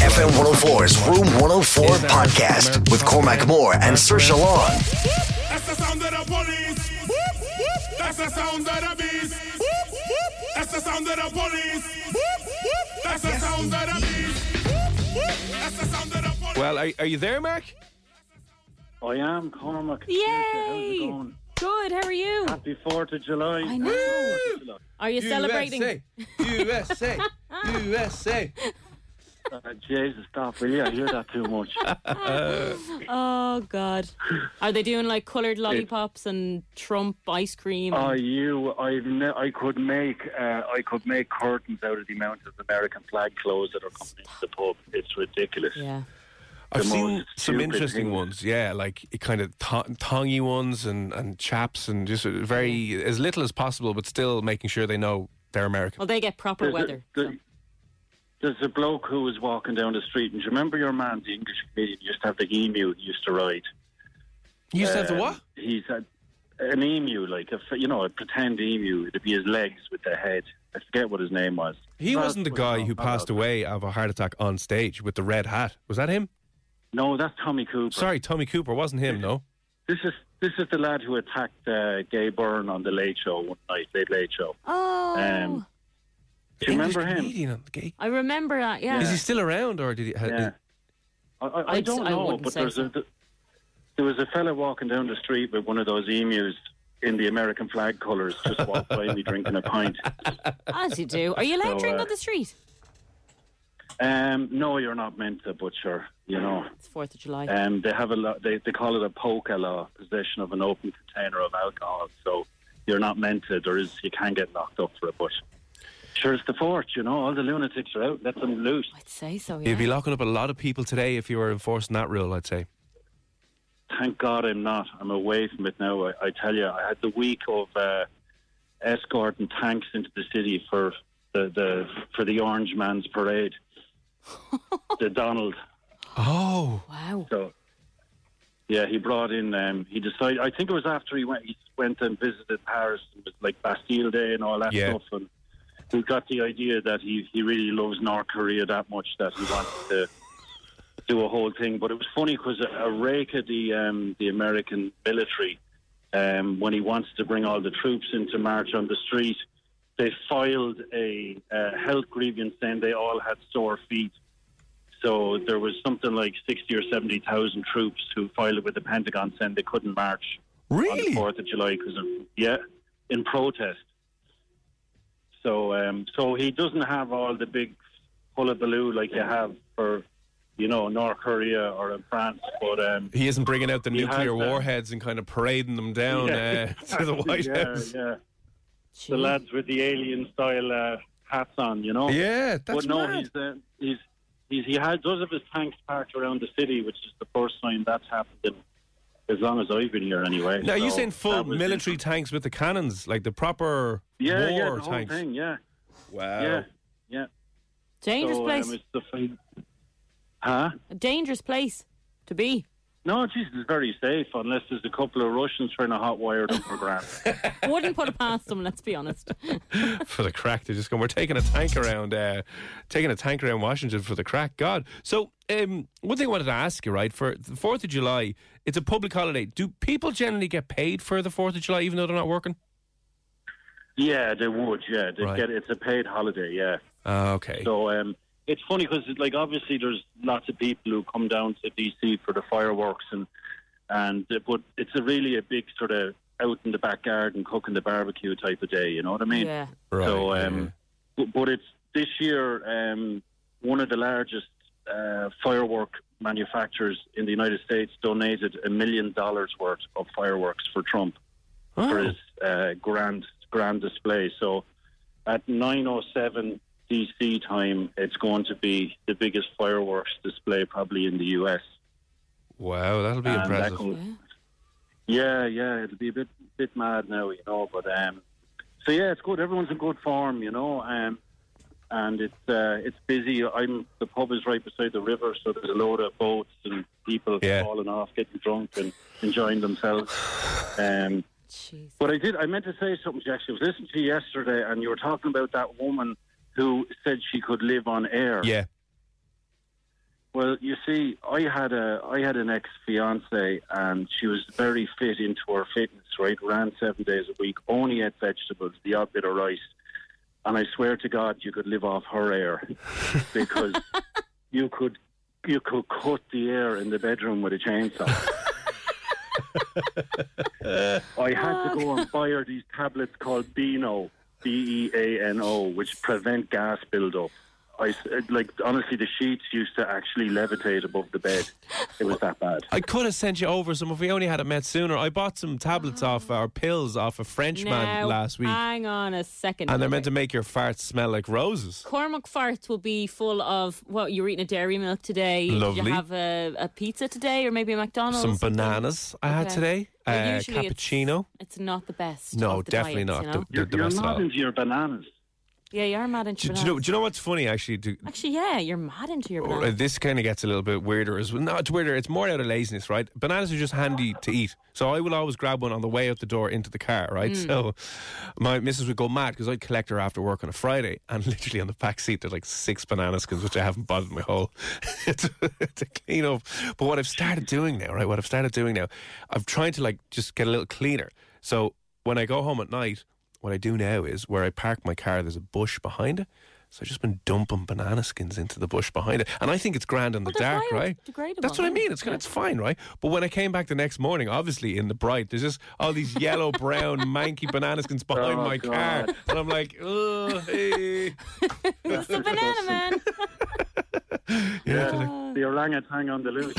FM 104's Room 104 podcast with Cormac Moore and Sir Long. That's the sound of the police. That's the sound of the beast. That's the sound of the police. That's the sound of the beast. That's the sound of the police. Well, are, are you there, Mac? I am Cormac. Yay! How's it going? Good. How are you? Happy 4th of July. I know. Happy 4th of July. Are you celebrating? USA, USA. Uh, Jesus, stop, will you? I hear that too much. Oh God. Are they doing like coloured lollipops and Trump ice cream? Oh, you, I've ne- I could make, uh, I could make curtains out of the amount of American flag clothes that are coming into the pub. It's ridiculous. yeah. I've seen some interesting things. ones. Yeah, like kind of th- tongy ones and, and chaps and just very as little as possible, but still making sure they know they're American. Well, they get proper There's a- weather. there- There's a bloke who was walking down the street, and do you remember your man, the English comedian, used to have the emu he used to ride? You used to have the Um, what? He's had an emu, like a you know, a pretend emu. It'd be his legs with the head. I forget what his name was. He Well, wasn't the guy no, who not passed that. away of a heart attack on stage with the red hat. Was that him? No, that's Tommy Cooper. Sorry, Tommy Cooper wasn't him. No. This is this is the lad who attacked uh, Gay Byrne on the Late Show one night, Late Late Show. Oh, Um, Do you remember him? comedian on the gay- I remember that. Yeah. Is he still around, or did he? ha- Yeah. I, I, I don't I know, wouldn't but there's so. a there was a fella walking down the street with one of those emus in the American flag colours, just walked by me drinking a pint. As you do. Are you allowed to drink uh, on the street? Um, no, you're not meant to, but sure, you know. It's Fourth of July. Um, they have a lot. They, they call it a POCA law, possession of an open container of alcohol. So you're not meant to. There is you can get knocked up for it, but sure it's the fort, You know, all the lunatics are out. Let them loose. I'd say so. Yeah. You'd be locking up a lot of people today if you were enforcing that rule. I'd say. Thank God I'm not. I'm away from it now. I, I tell you, I had the week of uh, escorting tanks into the city for the, the for the Orange Man's parade. the Donald. Oh, wow. So, yeah, he brought in. Um, he decided. I think it was after he went. He went and visited Paris. It was like Bastille Day and all that Yeah. stuff. And he got the idea that he he really loves North Korea that much that he wanted to do a whole thing. But it was funny because a, a rake of the um, the American military, um, when he wants to bring all the troops into march on the street, they filed a uh, health grievance saying they all had sore feet. So there was something like sixty or seventy thousand troops who filed it with the Pentagon saying they couldn't march on the? Fourth of July because of yeah, in protest. So um, so he doesn't have all the big hullabaloo like you have for you know North Korea or in France, but um, He isn't bringing out the nuclear that. warheads and kind of parading them down Yeah, uh, to the White yeah, House. yeah, Gee. the lads with the alien style uh, hats on, you know. Yeah, that's but no, mad. he's, uh, he's he's he has does have his tanks parked around the city, which is the first time that's happened in as long as I've been here, anyway. Now, are you So saying full that was military tanks with the cannons, like the proper Yeah, war yeah, the whole tanks? thing, yeah, Wow. yeah, yeah. Dangerous so, place. Um, it's the thing. Huh? a dangerous place to be. No, Jesus, it's very safe unless there's a couple of Russians trying to hotwire them for grand. Wouldn't put it past them. Let's be honest. for the crack. They're just going. We're taking a tank around, uh, taking a tank around Washington for the crack. God. So, um, one thing I wanted to ask you, right? For the Fourth of July, it's a public holiday. Do people generally get paid for the Fourth of July, even though they're not working? yeah, they would. Yeah, they Right. get it's a paid holiday. Yeah, Ah, okay. So um, it's funny because, like, obviously, there's lots of people who come down to DC for the fireworks, and and uh, but it's a really a big sort of out in the back garden cooking the barbecue type of day. You know what I mean? Yeah. right. So, yeah. um, but, but it's this year um, one of the largest uh, firework manufacturers in the United States donated a million dollars worth of fireworks for Trump for Oh. his uh, grand grand display. So at 9:07 DC time, it's going to be the biggest fireworks display probably in the US. Wow, that'll be And that impressive. goes- yeah, yeah, it'll be a bit bit mad now, you know. But um, so yeah, it's good. Everyone's in good form, you know. Um, and it's uh, it's busy. I'm the pub is right beside the river, so there's a load of boats and people Yeah. falling off, getting drunk and enjoying themselves. Um, Jeez. but I did. I meant to say something, Jess. I was listening to you yesterday, and you were talking about that woman who said she could live on air. Yeah. Well, you see, I had a I had an ex fiance, and she was very fit into her fitness. Right, ran seven days a week, only ate vegetables, the odd bit of rice, and I swear to God, you could live off her air because you could you could cut the air in the bedroom with a chainsaw. I had to go and buy her these tablets called Beano, B E A N O, which prevent gas buildup. I s- uh, like honestly, the sheets used to actually levitate above the bed. It was that bad. I could have sent you over some if we only had it met sooner. I bought some tablets off or pills off a Frenchman Now, last week, Hang on a second. and they're meant to make your farts smell like roses. Cormac farts will be full of what you're eating a dairy milk today. Did Lovely. you have a, a pizza today, or maybe a McDonald's? Some something? bananas I had today. Well, Uh, usually it's- cappuccino. It's, not the best. No, of the definitely diets, not. You know? The- You're, the you're best of not all. into your bananas. Yeah, you are mad into Do, do, you know, do you know what's funny actually? Do, Actually, yeah, you're mad into your bananas. This kind of gets a little bit weirder as well. No, it's weirder. It's more out of laziness, right? Bananas are just handy to eat. So I will always grab one on the way out the door into the car, right? Mm. So my missus would go mad because I'd collect her after work on a Friday and literally on the back seat there's like six banana skins, which I haven't bothered my whole to, to clean up. But what I've started doing now, right? What I've started doing now, I'm trying to like just get a little cleaner. So when I go home at night, what I do now is where I park my car, there's a bush behind it. So I've just been dumping banana skins into the bush behind it. And I think it's grand in the Well, dark, right? biodegradable, That's what I mean. It's kind of, it's fine, right? But when I came back the next morning, obviously in the bright, there's just all these yellow, brown, manky banana skins behind Oh, my car. And I'm like, oh, hey. it's the banana man. Yeah, like, The orangutan on the loose.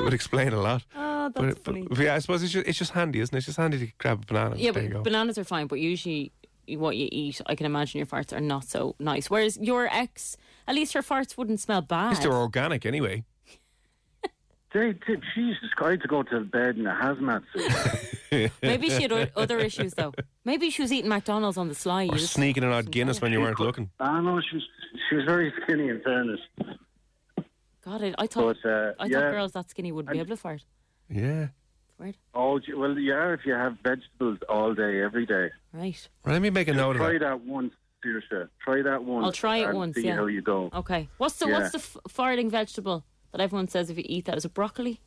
It would explain a lot. Oh, that's it- funny. but, yeah, I suppose it's just, it's just handy, isn't it? It's just handy to grab a banana. Yeah, but bananas are fine, but usually what you eat, I can imagine your farts are not so nice. Whereas your ex, at least her farts wouldn't smell At bad. least they're organic anyway. They did. Jesus, I had to go to bed in a hazmat suit. Maybe she had o- other issues though. Maybe she was eating McDonald's on the sly. You Or just- sneaking an odd Guinness when you weren't looking. I know she was, she was very skinny, in fairness. God, I, I thought But uh, I thought girls that skinny wouldn't be able to fart. Yeah. It's weird, oh well, yeah. If you have vegetables all day, every day, right? Right, let me make a note of it. try that. that once, Saoirse. Try that once. I'll try it and once, See yeah. how you go. Okay. What's the Yeah. what's the f- farting vegetable that everyone says if you eat that? Is it broccoli?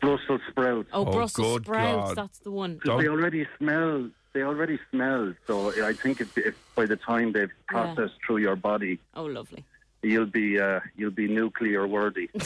Brussels sprouts. Oh, Oh, Brussels good sprouts. God. That's the one. Because they already smell. They already smell. So I think if, if by the time they've Yeah. processed through your body, Oh, lovely. You'll be uh, you'll be nuclear worthy.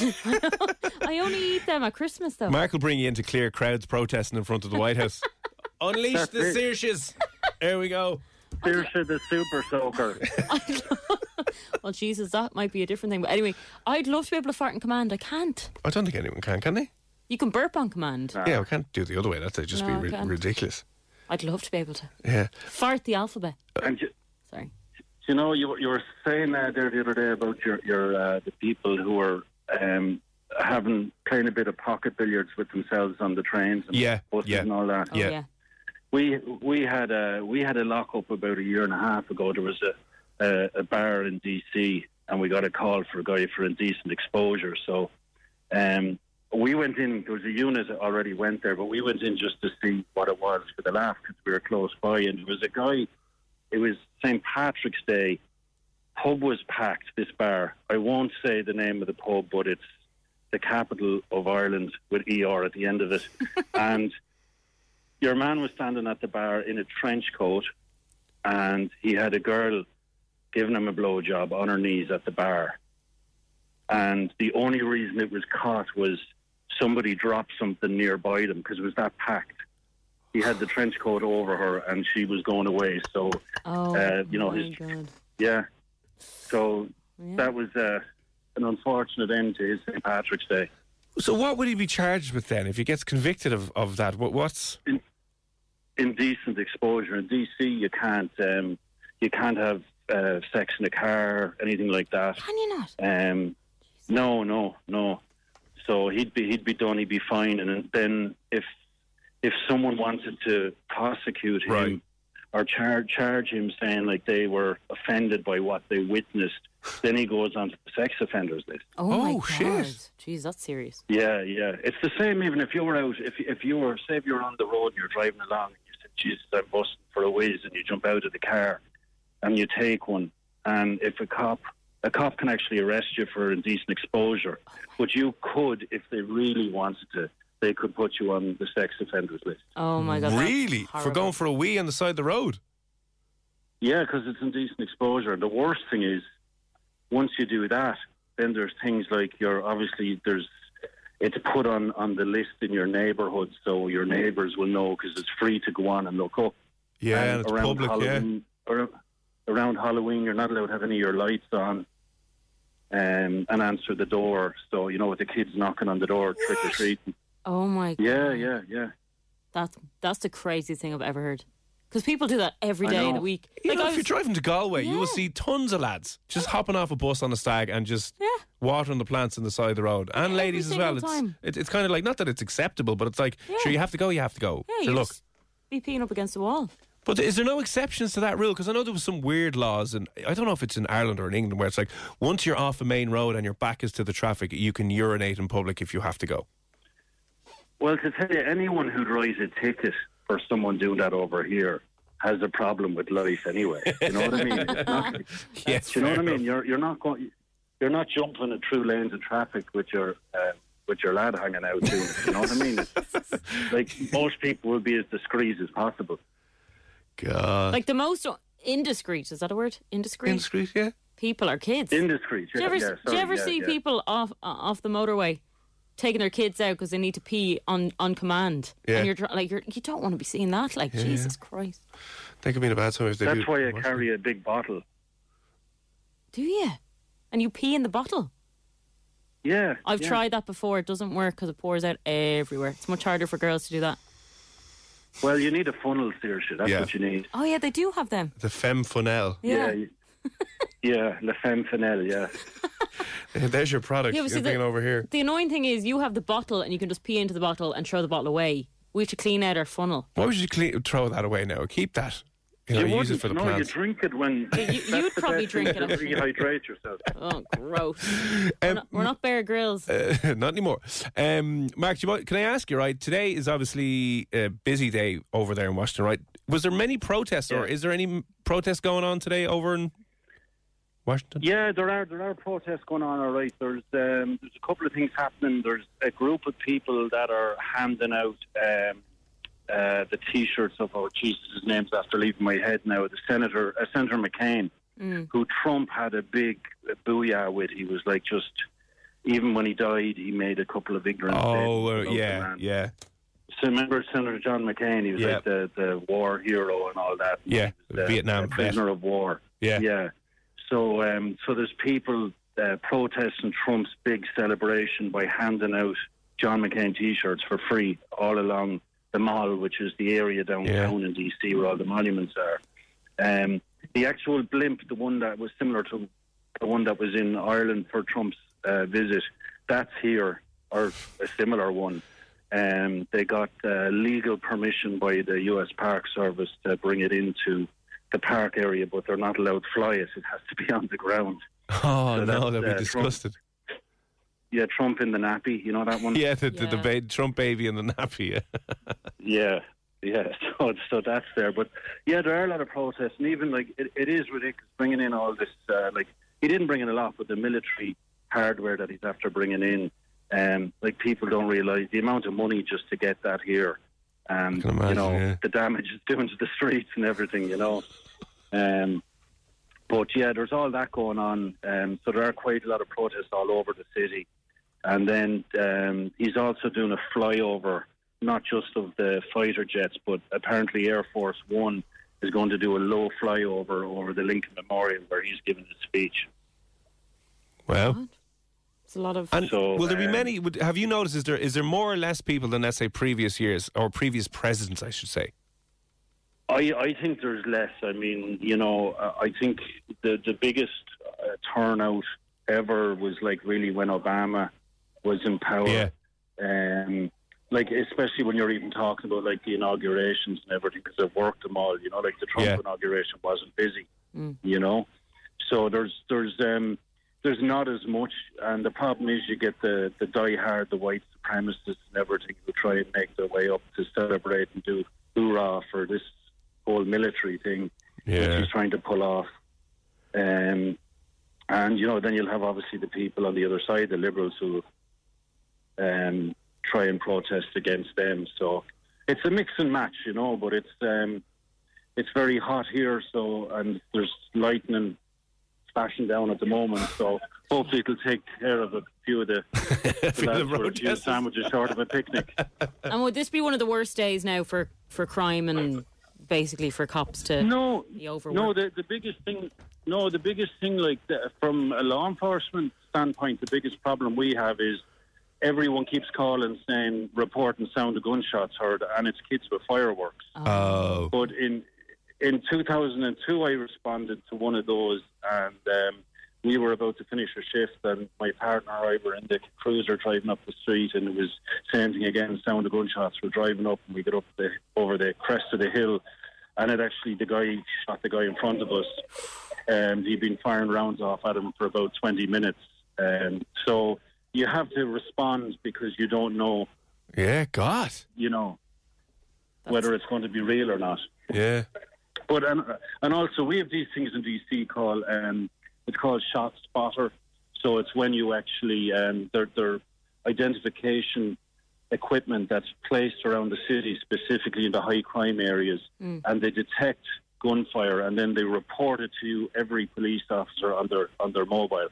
I only eat them at Christmas though. Mark will bring you into clear crowds protesting in front of the White House. Unleash That's the it. Saoirses. There we go. Saoirse the super soaker. well, Jesus, that might be a different thing. But anyway, I'd love to be able to fart in command. I can't. I don't think anyone can, can they? You can burp on command. Yeah, we can't do it the other way. That'd just No, be ri- ridiculous. I'd love to be able to Yeah. fart the alphabet. and you, Sorry. You know, you, were- you were saying uh, there the other day about your your uh, the people who are um, having playing a bit of pocket billiards with themselves on the trains and Yeah, buses yeah. and all that. Oh Yeah. yeah. We we had a we had a lock up about a year and a half ago. There was a a, a bar in DC, and we got a call for a guy for indecent exposure. So, um, we went in. There was a unit that already went there, but we went in just to see what it was for the laugh because we were close by, and there was a guy. It was St Patrick's Day. Pub was packed. This bar. I won't say the name of the pub, but it's the capital of Ireland with ER at the end of it, and your man was standing at the bar in a trench coat and he had a girl giving him a blowjob on her knees at the bar. And the only reason it was caught was somebody dropped something nearby them because it was that packed. He had the trench coat over her and she was going away. So, Oh, uh, you know, my his God. yeah. So Yeah. that was uh, an unfortunate end to his St. Patrick's Day. So what would he be charged with then if he gets convicted of, of that? What, what's Indecent exposure in DC, you can't um, you can't have uh, sex in a car, anything like that. Can you not? Um, no, no, no. So he'd be he'd be done. He'd be fine. And then if if someone wanted to prosecute him Right. or charge charge him, saying like they were offended by what they witnessed, then he goes onto the sex offenders list. Oh, my Oh, God. shit. Jeez, that's serious. Yeah, yeah. It's the same. Even if you were out, if if you were, say, if you're on the road and you're driving along, and you said, "Jesus, I'm busting for a whiz," and you jump out of the car, and you take one, and if a cop, a cop can actually arrest you for indecent exposure, oh, but you could, if they really wanted to, they could put you on the sex offenders list. Oh, my God. really for horrible. going for a wee on the side of the road? Yeah, because it's indecent exposure. The worst thing is, once you do that, then there's things like you're obviously there's it's put on on the list in your neighbourhood, so your neighbours will know because it's free to go on and look up. Yeah, And and it's around public. Yeah. Halloween, around Halloween, you're not allowed to have any of your lights on. Um, and answer the door. So you know, with the kids knocking on the door, trick or treating. Oh, my God. Yeah, yeah, yeah. That's, that's the craziest thing I've ever heard. Because people do that every I day in the week. You Like, know, I if you're was- driving to Galway, you will see tons of lads just hopping off a bus on a stag and just Yeah. watering the plants on the side of the road, and ladies as well. single It's, time. it's it's kind of like not that it's acceptable, but it's like Yeah. sure you have to go, you have to go. yeah, sure, you look. just be peeing up against the wall. But is there no exceptions to that rule? Because I know there was some weird laws, and I don't know if it's in Ireland or in England, where it's like once you're off a main road and your back is to the traffic, you can urinate in public if you have to go. Well, to tell you, anyone who writes a ticket for someone doing that over here has a problem with life anyway. You know what I mean? It's not, Yes, you know what I mean? You're you're not going. You're not jumping in through lanes of traffic with your uh, with your lad hanging out too. You know what I mean? It's, like most people will be as discreet as possible. God, Like the most indiscreet, is that a word? Indiscreet? indiscreet, yeah. people are kids. Indiscreet. do you ever, yeah, do you ever yeah, see yeah. people off uh, off the motorway taking their kids out because they need to pee on, on command? Yeah. And you're like, you're, you don't want to be seeing that. Like, Jesus Christ. They could be in a bad time if they do. That's why I What's carry a big bottle. Do you? And you pee in the bottle? Yeah, I've yeah. tried that before. It doesn't work because it pours out everywhere. It's much harder for girls to do that. Well, you need a funnel, Saoirse. That's Yeah. what you need. Oh, yeah, they do have them. The femme funnel. Yeah. you- yeah, La Femme Finelle, yeah. There's your product. Yeah, You're but see, thinking the, over here. the annoying thing is you have the bottle and you can just pee into the bottle and throw the bottle away. We have to clean out our funnel. Why would you clean, throw that away now? Keep that. You know, use it for the no, plants. you drink it when. Yeah, you, you'd probably drink it after- Rehydrate yourself. Oh, gross. we're, not, we're not Bear Grylls. Uh, not anymore. Um, Mark, do you, can I ask you, right? Today is obviously a busy day over there in Washington, right? Was there many protests, or is there any m- protests going on today over in Washington? Yeah, there are there are protests going on. All right, there's um, there's a couple of things happening. There's a group of people that are handing out um, uh, the T-shirts of oh Jesus, his name's after leaving my head now. The senator, uh, Senator McCain, who Trump had a big uh, booyah with. He was like just even when he died, he made a couple of ignorant. Oh, statements uh, yeah, yeah, So remember Senator John McCain? He was Yeah. like the, the war hero and all that. yeah. He was, uh, Vietnam a vet. prisoner of war. Yeah. Yeah. So, um, so there's people uh, protesting Trump's big celebration by handing out John McCain T-shirts for free all along the mall, which is the area downtown in DC where all the monuments are. Um, the actual blimp, the one that was similar to the one that was in Ireland for Trump's uh, visit, that's here, or a similar one. Um, they got uh, legal permission by the U.S. Park Service to bring it into the park area, but they're not allowed to fly it. It has to be on the ground. Oh So no, that's, they'll be uh, Trump. disgusted. Yeah, Trump in the nappy, you know that one? Yeah, the, the, the ba- Trump baby in the nappy. Yeah. Yeah, yeah. So, so that's there. But yeah, there are a lot of protests, and even like it, it is ridiculous bringing in all this. Uh, like he didn't bring in a lot, but the military hardware that he's after bringing in, um, like people don't realise the amount of money just to get that here. Um, can imagine, you know yeah. the damage it's doing to the streets and everything. You know, um, But yeah, there's all that going on. Um, so there are quite a lot of protests all over the city. And then um, he's also doing a flyover, not just of the fighter jets, but apparently Air Force One is going to do a low flyover over the Lincoln Memorial where he's giving his speech. Well, It's a lot of. and So, will there be many? Would, have you noticed? Is there is there more or less people than let's say previous years or previous presidents? I should say. I, I think there's less. I mean, you know, uh, I think the the biggest uh, turnout ever was like really when Obama was in power. Yeah. Um, like especially when you're even talking about like the inaugurations and everything, because I've worked them all. You know, like the Trump Yeah. inauguration wasn't busy. You know, so there's there's um there's not as much, and the problem is you get the the diehard, the white supremacists and everything who try and make their way up to celebrate and do hoorah for this whole military thing which Yeah. he's trying to pull off. Um, and you know, then you'll have obviously the people on the other side, the liberals who um, try and protest against them. So it's a mix and match, you know. But it's um, it's very hot here, so and there's lightning flashing down at the moment. So hopefully it'll take care of a few of the, the Few of lads the for a few sandwiches short of a picnic. and would this be one of the worst days now for, for crime and basically for cops to No, be overworked? no. The the biggest thing, no, the biggest thing, like the, from a law enforcement standpoint, the biggest problem we have is everyone keeps calling saying report and sound of gunshots heard, and it's kids with fireworks. Oh. oh. But in in 2002, I responded to one of those, and um, we were about to finish a shift, and my partner and I were in the cruiser driving up the street, and it was same thing again, sound of gunshots. We're driving up, and we get up the over the crest of the hill, and it actually the guy shot the guy in front of us. Um, he'd been firing rounds off at him for about 20 minutes. Um, so you have to respond because you don't know, Yeah. God. you know, whether it's going to be real or not. Yeah. But and, and also we have these things in DC called um, it's called shot spotter. So it's when you actually um, they're, they're identification equipment that's placed around the city, specifically in the high crime areas, and they detect gunfire, and then they report it to every police officer on their on their mobile,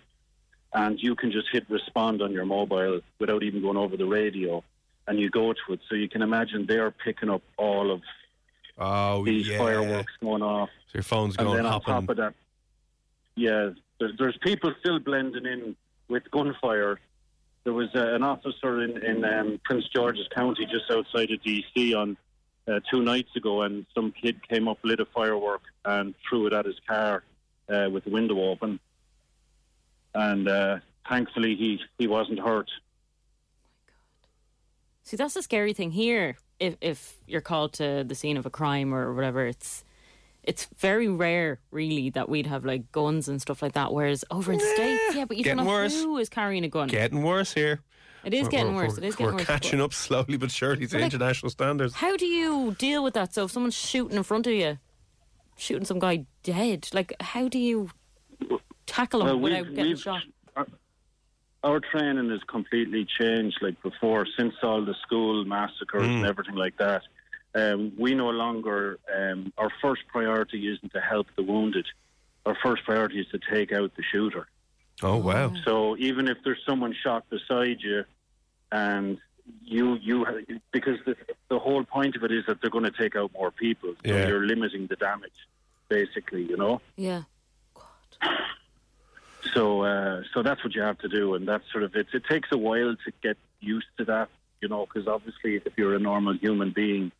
and you can just hit respond on your mobile without even going over the radio, and you go to it. So you can imagine they're picking up all of Oh these yeah. fireworks going off. So your phone's going And going then on top of that, yeah, there, there's people still blending in with gunfire. There was uh, an officer in, in um, Prince George's County, just outside of DC, on uh, two nights ago, and some kid came up, lit a firework, and threw it at his car uh, with the window open. And uh, thankfully, he, he wasn't hurt. See, that's the scary thing here. If if you're called to the scene of a crime or whatever, it's it's very rare, really, that we'd have like guns and stuff like that. Whereas over in the states, yeah, but you Getting don't know worse. who is carrying a gun. Getting worse here. it is We're- getting we're- worse. It is we're, getting we're catching up slowly but surely to But, like, international standards. How do you deal with that? So if someone's shooting in front of you, shooting some guy dead, like how do you tackle him Well, without getting we've- shot? Our, our training has completely changed, like before, since all the school massacres and everything like that. Um, we no longer, um, our first priority isn't to help the wounded. Our first priority is to take out the shooter. Oh wow. So even if there's someone shot beside you, and you you because the, the whole point of it is that they're going to take out more people, so Yeah. you're limiting the damage, basically. You know. Yeah. So, uh, so that's what you have to do, and that's sort of it. It takes a while to get used to that, you know, because obviously, if you're a normal human being,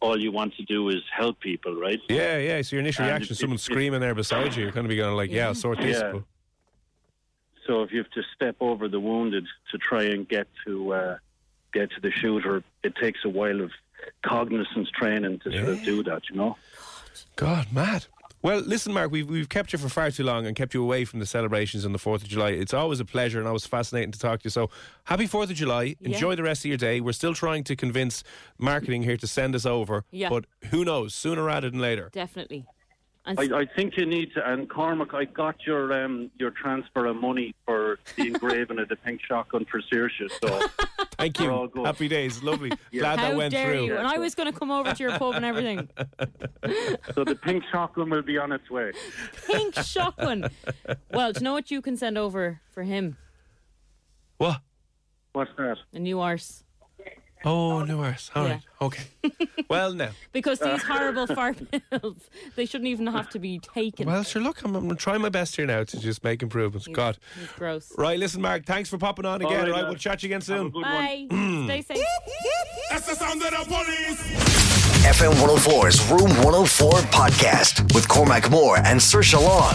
all you want to do is help people, right? Yeah, yeah. So your initial And reaction, it- someone it- screaming there beside you, you're going to be going like, "Yeah, I'll sort this." Yeah. So if you have to step over the wounded to try and get to uh, get to the shooter, it takes a while of cognizance training to sort of do that, you know. God, mad. Well, listen, Mark, we've, we've kept you for far too long and kept you away from the celebrations on the 4th of July. It's always a pleasure and always fascinating to talk to you. So, happy 4th of July. Yeah. Enjoy the rest of your day. We're still trying to convince marketing here to send us over. Yeah. But who knows, sooner rather than later. Definitely. And I, I think you need to. And Cormac, I got your um, your transfer of money for the engraving of the pink shotgun for Saoirse. So Thank you. Happy days. Lovely. Glad how that went dare through. you? And I was going to come over to your pub and everything. so the pink shotgun will be on its way. Pink shotgun. Well, do you know what you can send over for him? What? What's that? A new arse. Oh, oh, no worse. All right. Yeah. Okay. well, now. Because these horrible fart pills, they shouldn't even have to be taken. Well, sure, look, I'm, I'm trying my best here now to just make improvements. God. It's gross. Right, listen, Mark, thanks for popping on again. right, Right, lads. we'll chat to you again soon. Bye. Mm. Stay safe. That's the sound of the police. FM 104's Room 104 podcast with Cormac Moore and Sir Long.